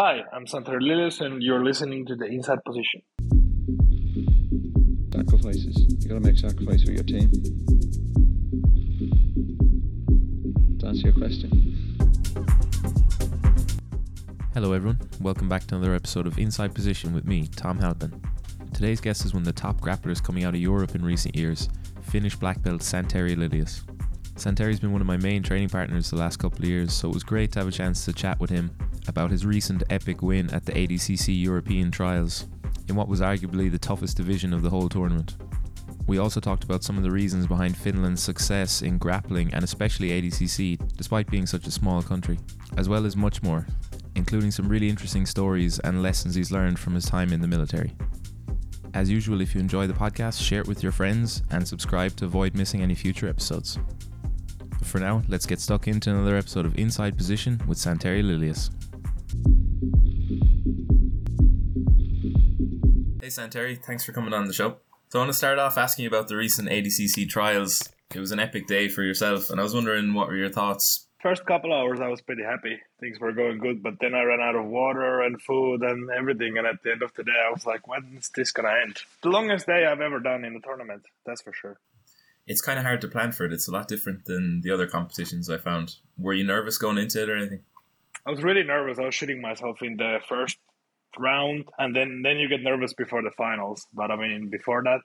Hi, I'm Santeri Lilius, and you're listening to the Inside Position. Sacrifices. You gotta make sacrifice for your team. To answer your question. Hello, everyone. Welcome back to another episode of Inside Position with me, Tom Halpin. Today's guest is one of the top grapplers coming out of Europe in recent years, Finnish black belt Santeri Lilius. Santeri's been one of my main training partners the last couple of years, so it was great to have a chance to chat with him about his recent epic win at the ADCC European Trials in what was arguably the toughest division of the whole tournament. We also talked about some of the reasons behind Finland's success in grappling and especially ADCC, despite being such a small country, as well as much more, including some really interesting stories and lessons he's learned from his time in the military. As usual, if you enjoy the podcast, share it with your friends and subscribe to avoid missing any future episodes. For now, let's get stuck into another episode of Inside Position with Santeri Lilius. Hey Santeri, thanks for coming on the show. So I want to start off asking you about the recent ADCC trials. It was an epic day for yourself, and I was wondering what were your thoughts? First couple hours, I was pretty happy. Things were going good, but then I ran out of water and food and everything. And at the end of the day, I was like, when is this going to end? The longest day I've ever done in a tournament, that's for sure. It's kind of hard to plan for it. It's a lot different than the other competitions I found. Were you nervous going into it or anything? I was really nervous. I was shooting myself in the first round and then then you get nervous before the finals. But i mean before that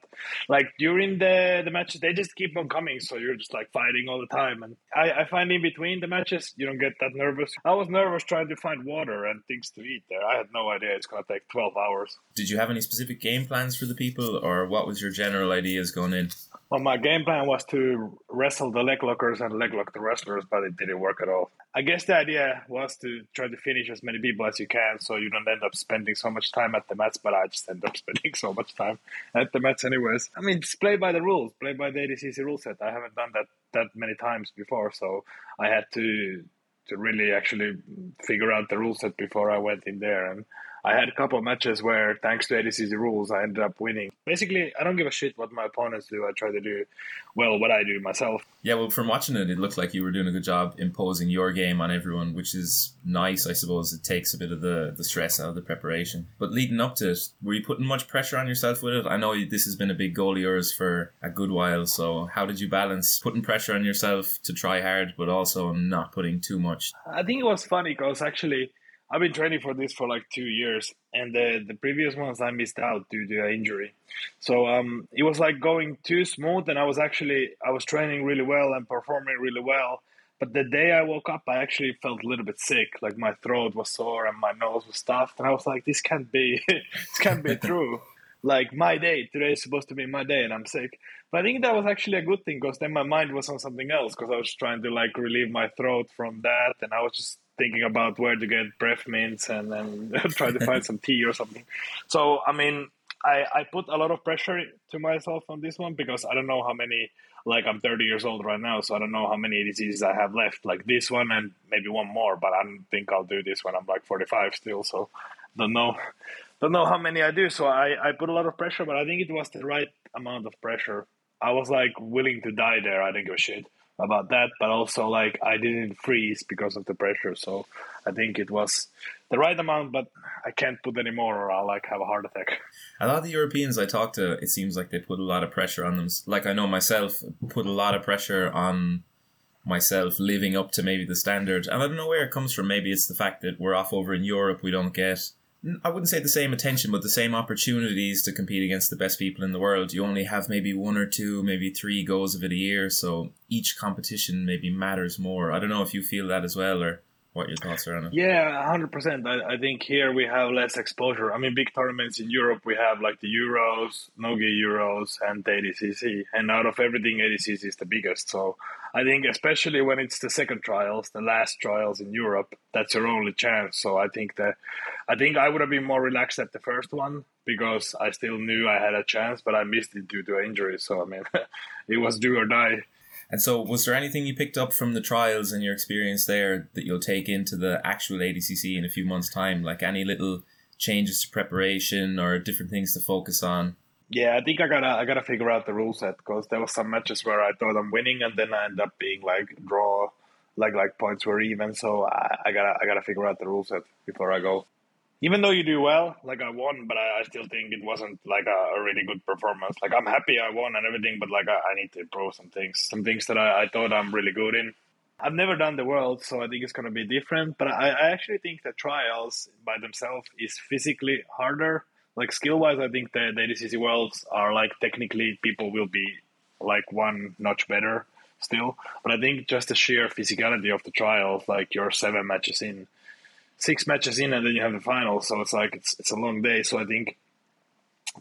like during the the matches they just keep on coming so you're just like fighting all the time. And i i find in between the matches you don't get that nervous. I was nervous trying to find water and things to eat there. I had no idea it's gonna take 12 hours. Did you have any specific game plans for the people or what was your general ideas going in well, my game plan was to wrestle the leg lockers and leg lock the wrestlers, but it didn't work at all. I guess the idea was to try to finish as many people as you can so you don't end up spending so much time at the mats, but I just end up spending so much time at the mats anyways. I mean, just play by the rules, play by the ADCC rule set. I haven't done that that many times before, so I had to to really actually figure out the rule set before I went in there. And I had a couple of matches where, thanks to ADCC rules, I ended up winning. Basically, I don't give a shit what my opponents do. I try to do well what I do myself. Yeah, well, from watching it, it looked like you were doing a good job imposing your game on everyone, which is nice, I suppose. It takes a bit of the, the stress out of the preparation. But leading up to it, were you putting much pressure on yourself with it? I know this has been a big goal of yours for a good while, so how did you balance putting pressure on yourself to try hard, but also not putting too much? I think it was funny because actually I've been training for this for like two years, and the the previous ones I missed out due to an injury. So um, it was like going too smooth, and I was actually I was training really well and performing really well. But the day I woke up, I actually felt a little bit sick. Like my throat was sore and my nose was stuffed, and I was like, "This can't be, this can't be true." like my day today is supposed to be my day, and I'm sick. But I think that was actually a good thing because then my mind was on something else because I was trying to like relieve my throat from that, and I was just thinking about where to get breath mints and then try to find some tea or something. So I mean, I I put a lot of pressure to myself on this one because I don't know how many. Like I'm 30 years old right now, so I don't know how many diseases I have left. Like this one and maybe one more, but I don't think I'll do this when I'm like 45 still. So don't know, don't know how many I do. So I I put a lot of pressure, but I think it was the right amount of pressure. I was like willing to die there. I didn't give a shit about that, but also like I didn't freeze because of the pressure. So I think it was the right amount, but I can't put any more or I'll like have a heart attack. A lot of the Europeans I talk to, it seems like they put a lot of pressure on them. Like I know myself, put a lot of pressure on myself living up to maybe the standard. And I don't know where it comes from. Maybe it's the fact that we're off over in Europe, we don't get I wouldn't say the same attention, but the same opportunities to compete against the best people in the world. You only have maybe one or two, maybe three goals of it a year, so each competition maybe matters more. I don't know if you feel that as well, or what your thoughts are on it. Yeah, hundred percent. I, I think here we have less exposure. I mean, big tournaments in Europe, we have like the Euros, Nogi Euros, and the ADCC, and out of everything, ADCC is the biggest. So I think, especially when it's the second trials, the last trials in Europe, that's your only chance. So I think that I think I would have been more relaxed at the first one because I still knew I had a chance, but I missed it due to injury. So I mean, it was do or die. And so, was there anything you picked up from the trials and your experience there that you'll take into the actual ADCC in a few months' time? Like any little changes to preparation or different things to focus on? Yeah, I think I gotta I gotta figure out the rule set because there was some matches where I thought I'm winning and then I end up being like draw, like like points were even. So I, I gotta I gotta figure out the rule set before I go. Even though you do well, like I won, but I, I still think it wasn't like a, a, really good performance. Like I'm happy I won and everything, but like I, I need to improve some things, some things that I, I, thought I'm really good in. I've never done the world, so I think it's going to be different. But I, I actually think the trials by themselves is physically harder. Like skill wise, I think the, the ADCC worlds are like technically people will be like one notch better still. But I think just the sheer physicality of the trials, like you're seven matches in six matches in and then you have the final. So it's like it's it's a long day. So I think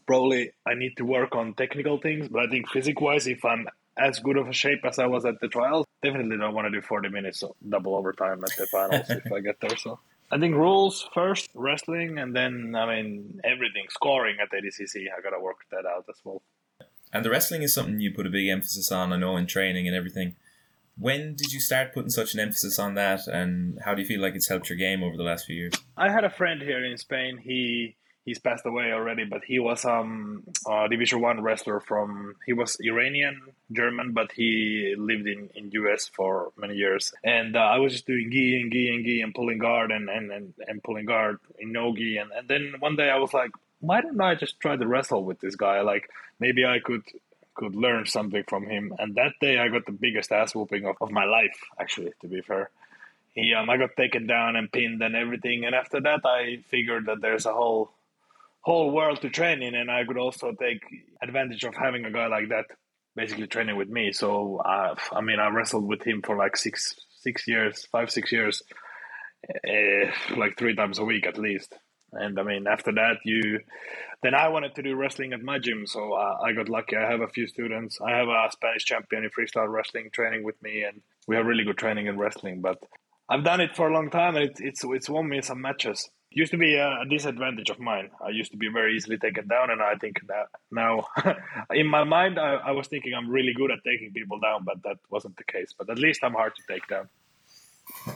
probably I need to work on technical things, but I think physic wise, if I'm as good of a shape as I was at the trials, definitely don't want to do 40 minutes of double overtime at the finals if I get there. So I think rules first, wrestling, and then I mean everything. Scoring at ADCC, I gotta work that out as well. And the wrestling is something you put a big emphasis on. I know in training and everything. When did you start putting such an emphasis on that, and how do you feel like it's helped your game over the last few years? I had a friend here in Spain. He he's passed away already, but he was um a Division One wrestler from. He was Iranian German, but he lived in in US for many years. And uh, I was just doing gi and gi and gi and pulling guard and and and, and pulling guard in no gi, and and then one day I was like, why don't I just try to wrestle with this guy? Like maybe I could could learn something from him. And that day, I got the biggest ass whooping of, of my life. Actually, to be fair, he um, I got taken down and pinned and everything. And after that, I figured that there's a whole whole world to train in, and I could also take advantage of having a guy like that basically training with me. So uh, I mean, I wrestled with him for like six six years, five six years, uh, like three times a week at least. And I mean, after that, you then I wanted to do wrestling at my gym, so uh, I got lucky. I have a few students. I have a Spanish champion in freestyle wrestling training with me, and we have really good training in wrestling. But I've done it for a long time, and it, it's it's won me some matches. Used to be a, disadvantage of mine. I used to be very easily taken down, and I think that now, in my mind, I, I was thinking I'm really good at taking people down, but that wasn't the case. But at least I'm hard to take down.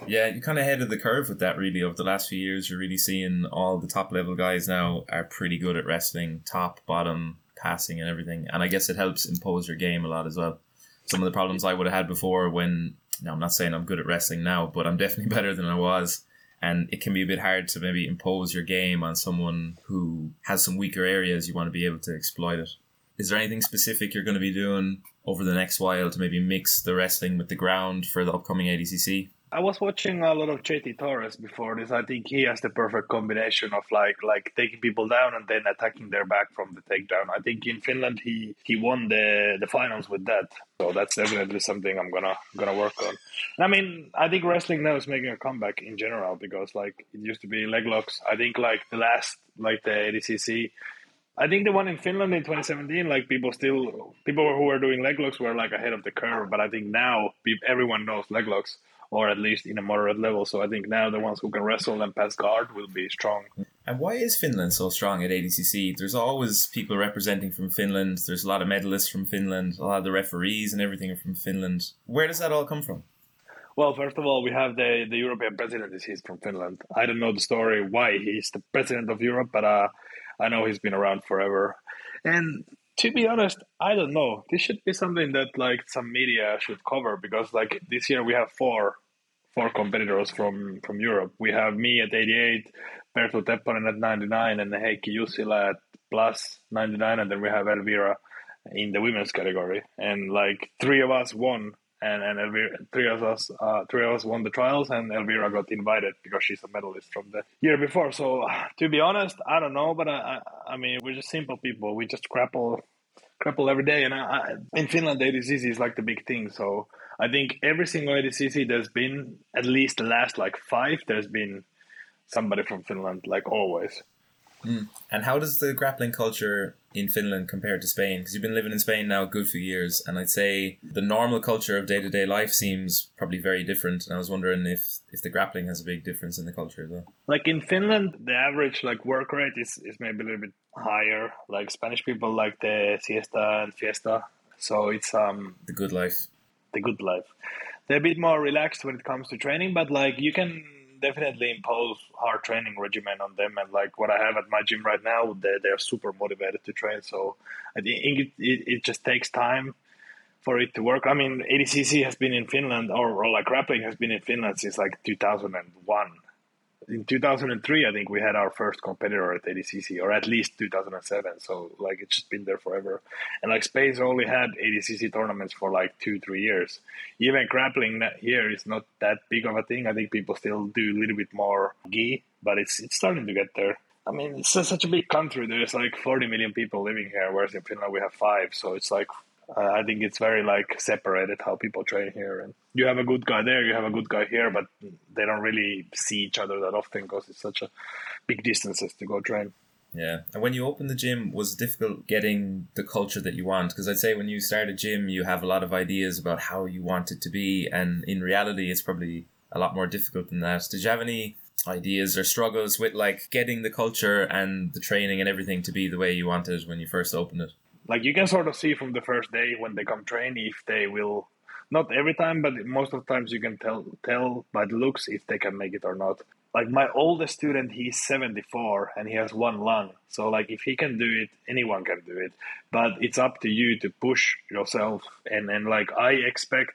Yeah, you kind of ahead of the curve with that. Really, over the last few years, you're really seeing all the top level guys now are pretty good at wrestling, top, bottom, passing, and everything. And I guess it helps impose your game a lot as well. Some of the problems I would have had before when now I'm not saying I'm good at wrestling now, but I'm definitely better than I was. And it can be a bit hard to maybe impose your game on someone who has some weaker areas. You want to be able to exploit it. Is there anything specific you're going to be doing over the next while to maybe mix the wrestling with the ground for the upcoming ADCC? I was watching a lot of JT Torres before this. I think he has the perfect combination of like like taking people down and then attacking their back from the takedown. I think in Finland he he won the the finals with that. So that's definitely something I'm gonna gonna work on. And I mean, I think wrestling now is making a comeback in general because like it used to be leg locks. I think like the last like the ADCC I think the one in Finland in 2017, like people still people who were doing leg locks were like ahead of the curve, but I think now everyone knows leg locks or at least in a moderate level. So I think now the ones who can wrestle and pass guard will be strong. And why is Finland so strong at ADCC? There's always people representing from Finland. There's a lot of medalists from Finland. A lot of the referees and everything are from Finland. Where does that all come from? Well, first of all, we have the, the European president is he's from Finland. I don't know the story why he's the president of Europe, but uh, I know he's been around forever. And to be honest, I don't know. This should be something that like some media should cover because like this year we have four four competitors from from Europe. We have me at 88, Perttu Tepponen at 99, and Heikki Jussila at plus 99, and then we have Elvira in the women's category. And like three of us won, and and Elvira, three of us uh, three of us won the trials, and Elvira got invited because she's a medalist from the year before. So to be honest, I don't know, but I I, I mean we're just simple people. We just grapple grapple every day, and I, I, in Finland, the ADCC is like the big thing. So I think every single ADCC there's been at least the last like five. There's been somebody from Finland, like always. Mm. And how does the grappling culture in Finland compared to Spain? Because you've been living in Spain now a good few years, and I'd say the normal culture of day to day life seems probably very different. And I was wondering if if the grappling has a big difference in the culture as well. Like in Finland, the average like work rate is, is maybe a little bit higher. Like Spanish people like the siesta and fiesta, so it's um the good life. The good life. They're a bit more relaxed when it comes to training, but like you can definitely impose hard training regimen on them. And like what I have at my gym right now, they they're super motivated to train. So I think it, it, it just takes time for it to work. I mean, ADCC has been in Finland, or, or like grappling has been in Finland since like 2001. In 2003, I think we had our first competitor at ADCC, or at least 2007. So like it's just been there forever. And like Spain only had ADCC tournaments for like two, three years. Even grappling here is not that big of a thing. I think people still do a little bit more gi, but it's it's starting to get there. I mean, it's such a big country. There's like 40 million people living here, whereas in Finland we have five. So it's like uh, I think it's very like separated how people train here, and you have a good guy there, you have a good guy here, but they don't really see each other that often because it's such a big distances to go train. Yeah, and when you open the gym, was it difficult getting the culture that you want? Because I'd say when you start a gym, you have a lot of ideas about how you want it to be, and in reality, it's probably a lot more difficult than that. Did you have any ideas or struggles with like getting the culture and the training and everything to be the way you wanted when you first opened it? Like you can sort of see from the first day when they come train if they will not every time but most of the times you can tell tell by the looks if they can make it or not. Like my oldest student he's 74 and he has one lung. So like if he can do it anyone can do it. But it's up to you to push yourself and and like i expect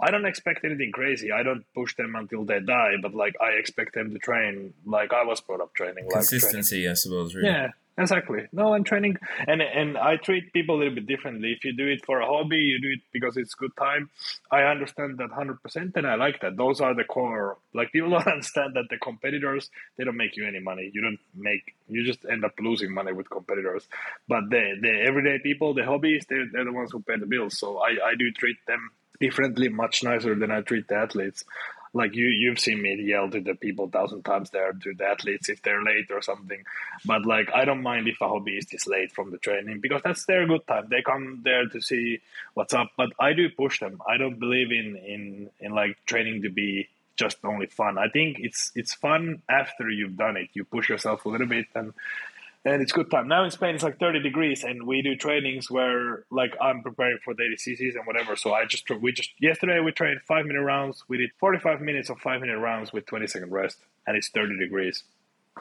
i don't expect anything crazy. I don't push them until they die but like i expect them to train like i was brought up training consistency like training. i suppose really. yeah Exactly. No, I'm training, and and I treat people a little bit differently. If you do it for a hobby, you do it because it's good time. I understand that hundred percent, and I like that. Those are the core. Like people don't understand that the competitors they don't make you any money. You don't make. You just end up losing money with competitors. But the the everyday people, the hobbies, they're, they're the ones who pay the bills. So I I do treat them differently, much nicer than I treat the athletes like you you've seen me yell to the people a thousand times there to the athletes if they're late or something. But like i don't mind if a hobbyist is late from the training because that's their good time. They come there to see what's up. But i do push them. I don't believe in in in like training to be just only fun. I think it's it's fun after you've done it. You push yourself a little bit and and it's good time. Now in Spain it's like 30 degrees, and we do trainings where like I'm preparing for the ADCCs and whatever. So I just we just yesterday we trained five minute rounds. We did 45 minutes of five minute rounds with 20 second rest, and it's 30 degrees.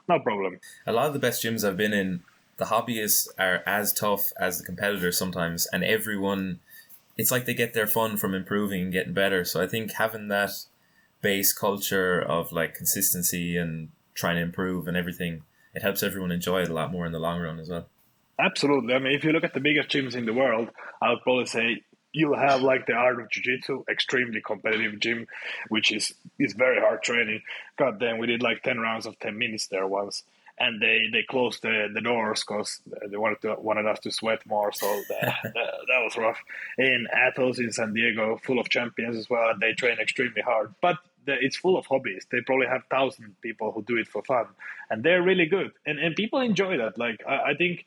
No problem. A lot of the best gyms I've been in, the hobbyists are as tough as the competitors sometimes, and everyone, it's like they get their fun from improving and getting better. So I think having that base culture of like consistency and trying to improve and everything it helps everyone enjoy it a lot more in the long run as well. Absolutely. I mean, if you look at the biggest gyms in the world, I would probably say you'll have like the art of jiu-jitsu extremely competitive gym which is is very hard training god damn we did like 10 rounds of 10 minutes there once and they they closed the, the doors because they wanted to wanted us to sweat more so that, that, that was rough in Atos in san diego full of champions as well and they train extremely hard but it's full of hobbies. They probably have thousand people who do it for fun, and they're really good. And and people enjoy that. Like I, I think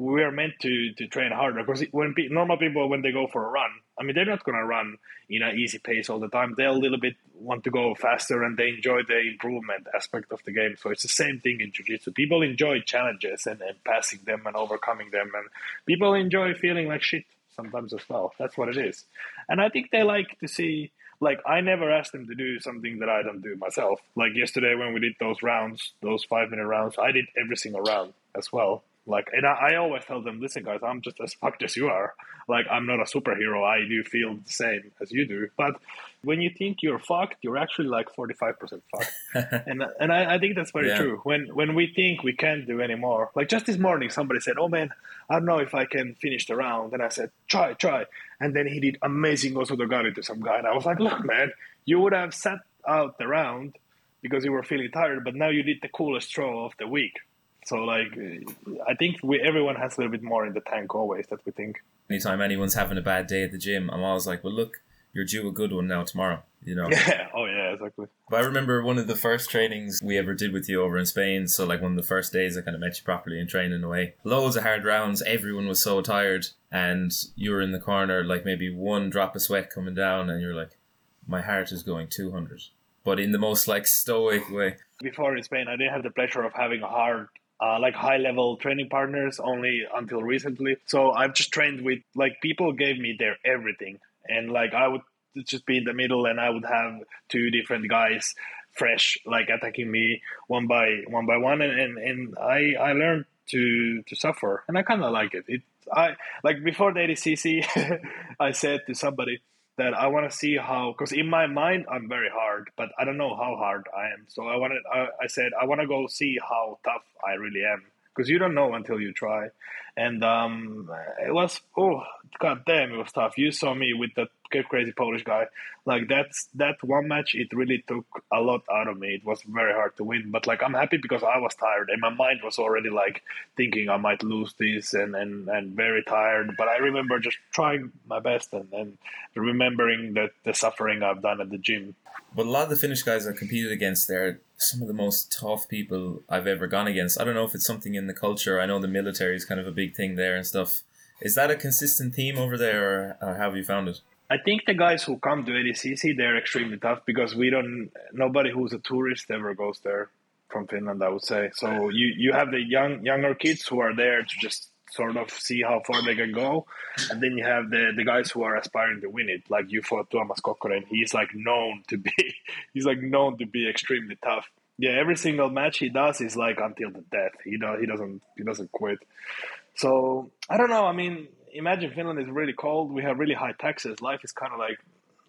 we are meant to to train harder because when pe- normal people when they go for a run, I mean they're not gonna run in an easy pace all the time. They'll a little bit want to go faster, and they enjoy the improvement aspect of the game. So it's the same thing in jiu-jitsu. People enjoy challenges and, and passing them and overcoming them, and people enjoy feeling like shit sometimes as well. That's what it is, and I think they like to see like I never asked them to do something that I don't do myself. Like yesterday when we did those rounds, those five minute rounds, I did every single round as well. Like, and I, I, always tell them, listen, guys, I'm just as fucked as you are. Like, I'm not a superhero. I do feel the same as you do. But when you think you're fucked, you're actually like 45% fucked. and and I, I, think that's very yeah. true. When when we think we can't do anymore, like just this morning, somebody said, oh man, I don't know if I can finish the round. And I said, try, try. And then he did amazing osotogari to some guy. And I was like, look, man, you would have sat out the round because you were feeling tired, but now you did the coolest throw of the week so like, I think we everyone has a little bit more in the tank always that we think. Anytime anyone's having a bad day at the gym, I'm always like, well, look, you're due a good one now tomorrow. You know. Yeah. Oh yeah. Exactly. But I remember one of the first trainings we ever did with you over in Spain. So like one of the first days I kind of met you properly in training away. Loads of hard rounds. Everyone was so tired, and you were in the corner, like maybe one drop of sweat coming down, and you're like, my heart is going 200 but in the most like stoic way. Before in Spain, I didn't have the pleasure of having a hard uh, like high level training partners only until recently. So I've just trained with like people gave me their everything, and like I would just be in the middle, and I would have two different guys fresh like attacking me one by one by one, and and, and I I learned to to suffer, and I kind of like it. It I like before the ADCC, I said to somebody that I want to see how because in my mind I'm very hard, but I don't know how hard I am. So I wanted I, I said I want to go see how tough I really am because you don't know until you try. And um, it was oh god damn, it was tough. You saw me with crazy Polish guy. Like that's that one match. It really took a lot out of me. It was very hard to win, but like I'm happy because I was tired and my mind was already like thinking I might lose this and and and very tired. But I remember just trying my best and and remembering that the suffering I've done at the gym. But a lot of the Finnish guys I competed against, they're some of the most tough people I've ever gone against. I don't know if it's something in the culture. I know the military is kind of a big thing there and stuff. Is that a consistent theme over there, or, or how have you found it? I think the guys who come to ADCC they're extremely tough because we don't. Nobody who's a tourist ever goes there from Finland. I would say so. You you have the young younger kids who are there to just sort of see how far they can go, and then you have the the guys who are aspiring to win it. Like you fought Tuomas Kokkonen. He's like known to be. He's like known to be extremely tough. Yeah, every single match he does is like until the death. He does. He doesn't. He doesn't quit. So I don't know. I mean, imagine Finland is really cold. We have really high taxes. Life is kind of like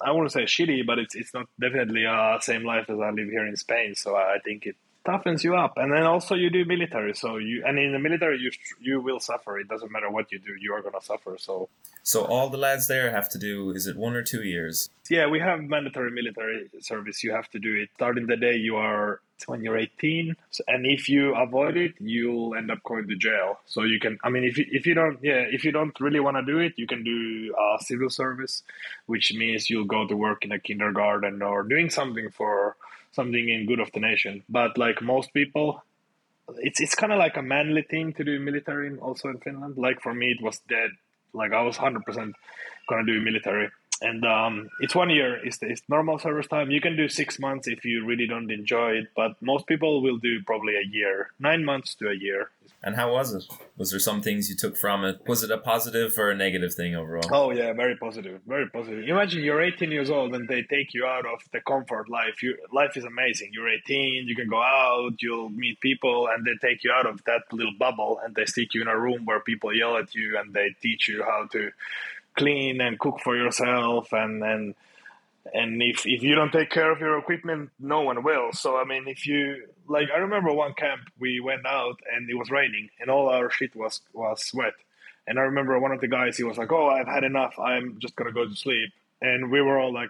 I to say shitty, but it's it's not definitely uh same life as I live here in Spain. So I think it toughens you up, and then also you do military. So you and in the military you you will suffer. It doesn't matter what you do, you are gonna suffer. So so all the lads there have to do is it one or two years? Yeah, we have mandatory military service. You have to do it starting the day you are when you're 18 and if you avoid it you'll end up going to jail so you can i mean if you, if you don't yeah if you don't really want to do it you can do uh, civil service which means you'll go to work in a kindergarten or doing something for something in good of the nation but like most people it's it's kind of like a manly thing to do military also in finland like for me it was dead like i was 100% gonna do military and um, it's one year is the it's normal service time. You can do six months if you really don't enjoy it, but most people will do probably a year, nine months to a year. And how was it? Was there some things you took from it? Was it a positive or a negative thing overall? Oh yeah, very positive, very positive. Imagine you're 18 years old and they take you out of the comfort life. You, life is amazing. You're 18, you can go out, you'll meet people, and they take you out of that little bubble and they stick you in a room where people yell at you and they teach you how to clean and cook for yourself and and and if if you don't take care of your equipment no one will. So i mean if you like i remember one camp we went out and it was raining and all our shit was was wet. And i remember one of the guys he was like oh i've had enough. I'm just gonna go to sleep. And we were all like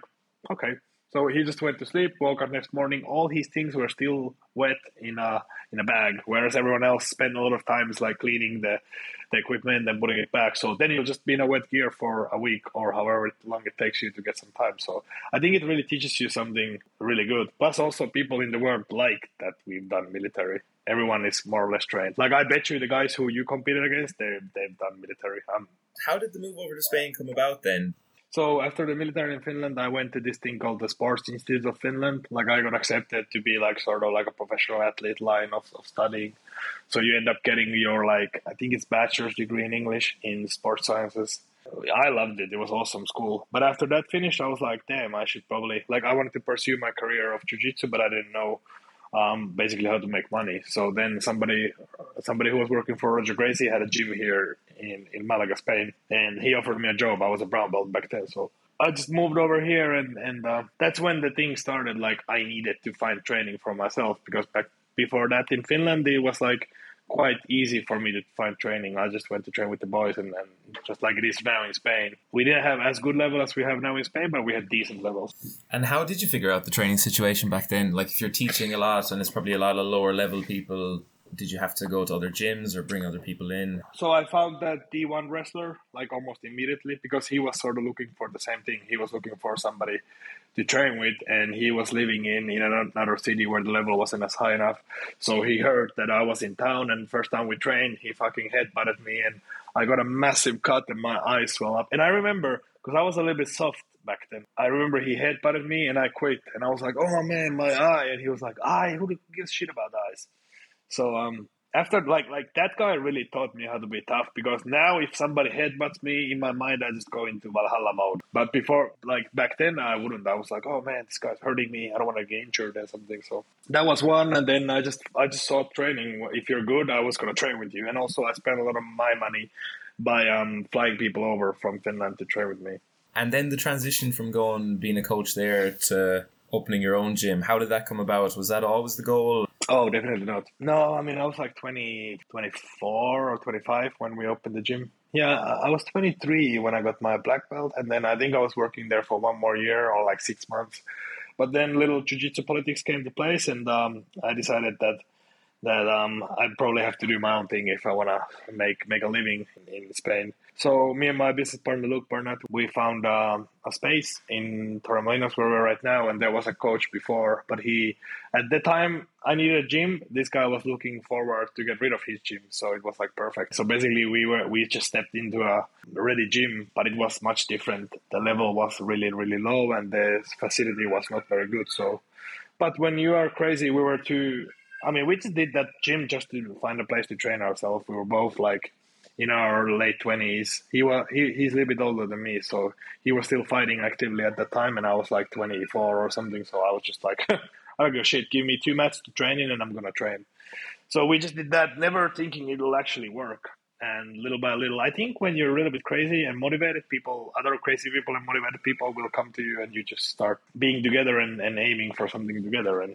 okay so he just went to sleep, woke up next morning. All his things were still wet in a in a bag, whereas everyone else spent a lot of times like cleaning the the equipment and putting it back. So then you'll just be in a wet gear for a week or however long it takes you to get some time. So I think it really teaches you something really good. Plus, also people in the world like that we've done military. Everyone is more or less trained. Like I bet you, the guys who you competed against, they they've done military. Um, How did the move over to Spain come about then? So after the military in Finland, I went to this thing called the Sports Institute of Finland. Like I got accepted to be like sort of like a professional athlete line of, of studying. So you end up getting your like I think it's bachelor's degree in English in sports sciences. I loved it. It was awesome school. But after that finished, I was like, damn, I should probably like I wanted to pursue my career of jiu-jitsu, but I didn't know um, basically how to make money. So then somebody somebody who was working for Roger Gracie had a gym here in, in Malaga, Spain, and he offered me a job. I was a brown belt back then, so I just moved over here, and and uh, that's when the thing started. Like I needed to find training for myself because back before that in Finland it was like quite easy for me to find training. I just went to train with the boys, and, then just like it is now in Spain, we didn't have as good level as we have now in Spain, but we had decent levels. And how did you figure out the training situation back then? Like, if you're teaching a lot, and it's probably a lot of lower level people did you have to go to other gyms or bring other people in? So I found that D1 wrestler like almost immediately because he was sort of looking for the same thing. He was looking for somebody to train with, and he was living in in another city where the level wasn't as high enough. So he heard that I was in town, and first time we trained, he fucking headbutted me, and I got a massive cut, and my eyes swelled up. And I remember because I was a little bit soft back then. I remember he headbutted me, and I quit, and I was like, "Oh man, my eye!" And he was like, "Eye? Who gives shit about eyes?" So um, after like like that guy really taught me how to be tough because now if somebody headbutts me in my mind I just go into Valhalla mode. But before like back then I wouldn't. I was like, oh man, this guy's hurting me. I don't want to get injured or something. So that was one. And then I just I just saw training. If you're good, I was gonna train with you. And also I spent a lot of my money by um, flying people over from Finland to train with me. And then the transition from going being a coach there to opening your own gym, how did that come about? Was that always the goal? Oh, definitely not. No, I mean, I was like 20, 24 or 25 when we opened the gym. Yeah, I was 23 when I got my black belt, and then I think I was working there for one more year or like six months. But then little jiu-jitsu politics came to place, and um, I decided that that um, I'd probably have to do my own thing if I want to make make a living in, in, Spain. So me and my business partner Luke Barnett, we found um, a space in Torremolinos where we're right now, and there was a coach before, but he at the time I needed a gym. This guy was looking forward to get rid of his gym, so it was like perfect. So basically, we were we just stepped into a ready gym, but it was much different. The level was really really low, and the facility was not very good. So. But when you are crazy, we were two I mean, we just did that gym just to find a place to train ourselves. We were both like in our late twenties. He was he, he's a little bit older than me, so he was still fighting actively at that time, and I was like twenty four or something. So I was just like, I don't give a shit. Give me two mats to train in, and I'm gonna train. So we just did that, never thinking it'll actually work. And little by little, I think when you're a little bit crazy and motivated, people, other crazy people and motivated people will come to you, and you just start being together and, and aiming for something together. And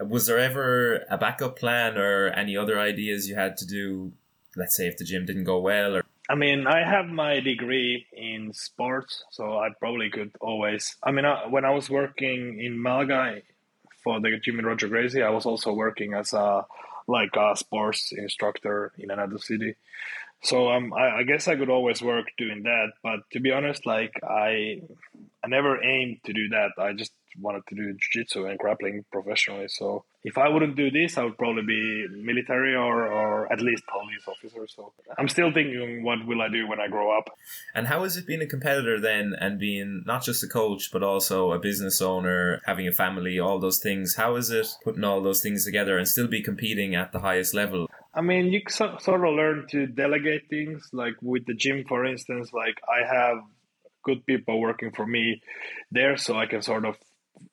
was there ever a backup plan or any other ideas you had to do? Let's say if the gym didn't go well, or I mean, I have my degree in sports, so I probably could always. I mean, I, when I was working in Malaga for the in Roger Gracie, I was also working as a like a sports instructor in another city. So um, I, I guess I could always work doing that. But to be honest, like I, I never aimed to do that. I just wanted to do jiu-jitsu and grappling professionally. So if I wouldn't do this, I would probably be military or, or at least police officer. So I'm still thinking, what will I do when I grow up? And how is it being a competitor then and being not just a coach, but also a business owner, having a family, all those things? How is it putting all those things together and still be competing at the highest level? I mean, you sort of learn to delegate things. Like with the gym, for instance, like I have good people working for me there, so I can sort of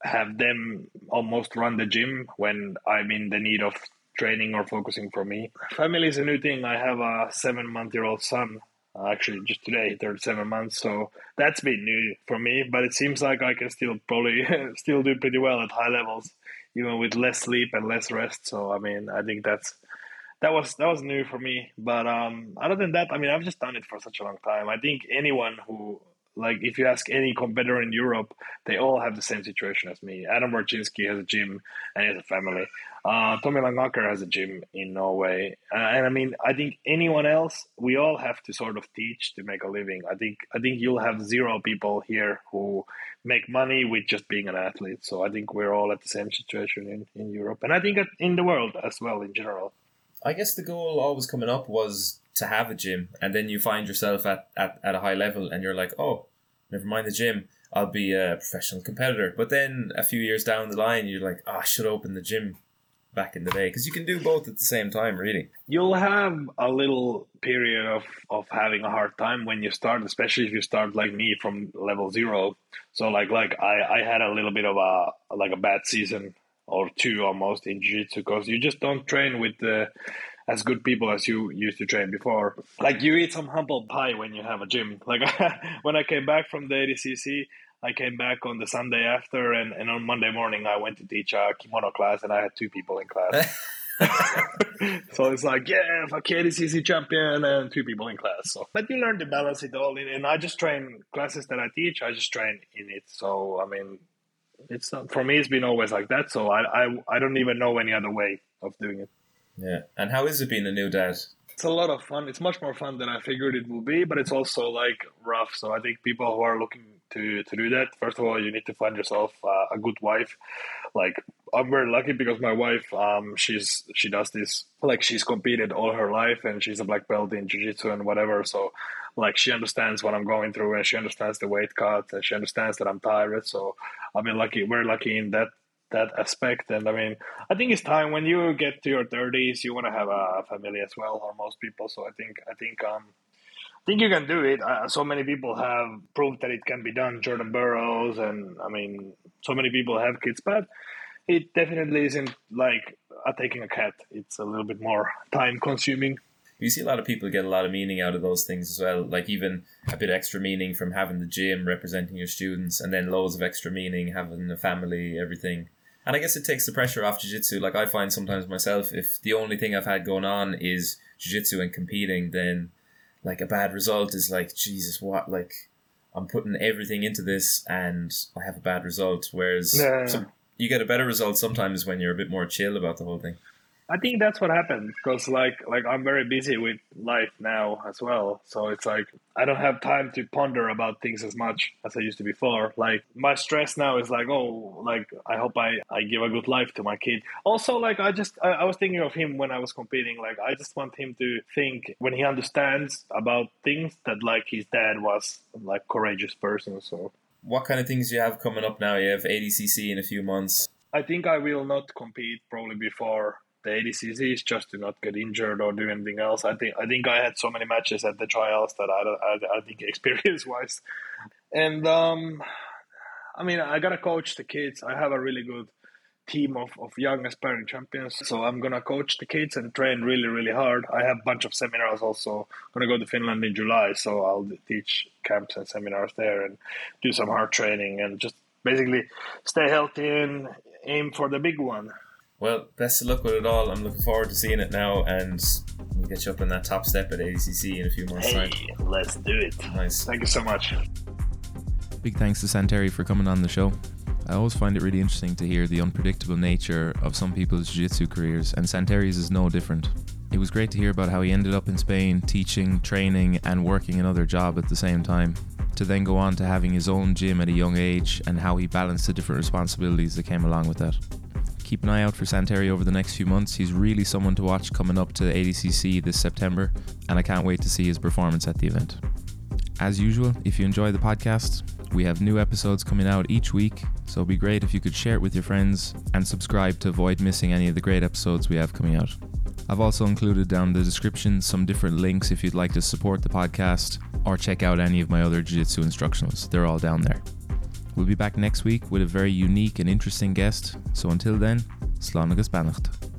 have them almost run the gym when I'm in the need of training or focusing for me. Family is a new thing. I have a seven month year old son. Uh, actually, just today, turned seven months, so that's been new for me. But it seems like I can still probably still do pretty well at high levels, even with less sleep and less rest. So I mean, I think that's that was that was new for me. But um, other than that, I mean, I've just done it for such a long time. I think anyone who like if you ask any competitor in Europe, they all have the same situation as me. Adam Wardziński has a gym and he has a family. Uh, Tommy Langaker has a gym in Norway, uh, and I mean, I think anyone else, we all have to sort of teach to make a living. I think I think you'll have zero people here who make money with just being an athlete. So I think we're all at the same situation in, in Europe, and I think in the world as well in general. I guess the goal always coming up was to have a gym, and then you find yourself at, at, at a high level, and you're like, oh, never mind the gym, I'll be a professional competitor. But then a few years down the line, you're like, oh, I should open the gym back in the day. Because you can do both at the same time really. You'll have a little period of, of having a hard time when you start especially if you start like me from level zero. So like like i i had a little bit of a like a bad season or two almost in jiu-jitsu because you just don't train with the as good people as you used to train before. Like you eat some humble pie when you have a gym. Like when I came back from the ADCC, I came back on the Sunday after, and, and on Monday morning I went to teach a kimono class, and I had two people in class. so it's like, yeah, fuck ADCC champion and two people in class. So, but you learn to balance it all, in, and I just train classes that I teach. I just train in it. So I mean, it's not for me. It's been always like that. So I I, I don't even know any other way of doing it. Yeah. And how is it being a new dad? It's a lot of fun. It's much more fun than I figured it will be, but it's also like rough. So I think people who are looking to to do that, first of all, you need to find yourself uh, a good wife. Like I'm very lucky because my wife, um, she's she does this like she's competed all her life and she's a black belt in jiu-jitsu and whatever. So like she understands what I'm going through and she understands the weight cut and she understands that I'm tired. So I've been lucky. We're lucky in that that aspect. And I mean, I think it's time when you get to your thirties, you want to have a family as well, or most people. So I think I think um, I think you can do it. Uh, so many people have proved that it can be done. Jordan Burroughs, and I mean, so many people have kids, but it definitely isn't like uh, taking a cat. It's a little bit more time consuming. you see a lot of people get a lot of meaning out of those things as well. Like even a bit extra meaning from having the gym representing your students, and then loads of extra meaning having a family, everything. And I guess it takes the pressure off jiu-jitsu. Like I find sometimes myself, if the only thing I've had going on is jiu-jitsu and competing, then like a bad result is like, Jesus, what? Like I'm putting everything into this and I have a bad result. Whereas some, you get a better result sometimes when you're a bit more chill about the whole thing. I think that's what happened because like like I'm very busy with life now as well. So it's like I don't have time to ponder about things as much as I used to before. Like my stress now is like oh like I hope I I give a good life to my kid. Also like I just I, I was thinking of him when I was competing. Like I just want him to think when he understands about things that like his dad was like courageous person. So What kind of things do you have coming up now? You have ADCC in a few months. I think I will not compete probably before the is just to not get injured or do anything else. I think I think I had so many matches at the trials that I I, I think experience wise, and um, I mean I gotta coach the kids. I have a really good team of, of young aspiring champions, so I'm gonna coach the kids and train really really hard. I have a bunch of seminars also. I'm gonna go to Finland in July, so I'll teach camps and seminars there and do some hard training and just basically stay healthy and aim for the big one. Well, best of luck with it all. I'm looking forward to seeing it now, and we'll get you up in that top step at ADCC in a few months' Hey, time. let's do it. Nice. Thank you so much. Big thanks to Santeri for coming on the show. I always find it really interesting to hear the unpredictable nature of some people's jiu jitsu careers, and Santeri's is no different. It was great to hear about how he ended up in Spain teaching, training, and working another job at the same time, to then go on to having his own gym at a young age and how he balanced the different responsibilities that came along with that. Keep an eye out for Santeri over the next few months. He's really someone to watch coming up to ADCC this September, and I can't wait to see his performance at the event. As usual, if you enjoy the podcast, we have new episodes coming out each week, so it'd be great if you could share it with your friends and subscribe to avoid missing any of the great episodes we have coming out. I've also included down the description some different links if you'd like to support the podcast or check out any of my other Jiu Jitsu instructionals. They're all down there. We'll be back next week with a very unique and interesting guest, so until then, Slán beannacht.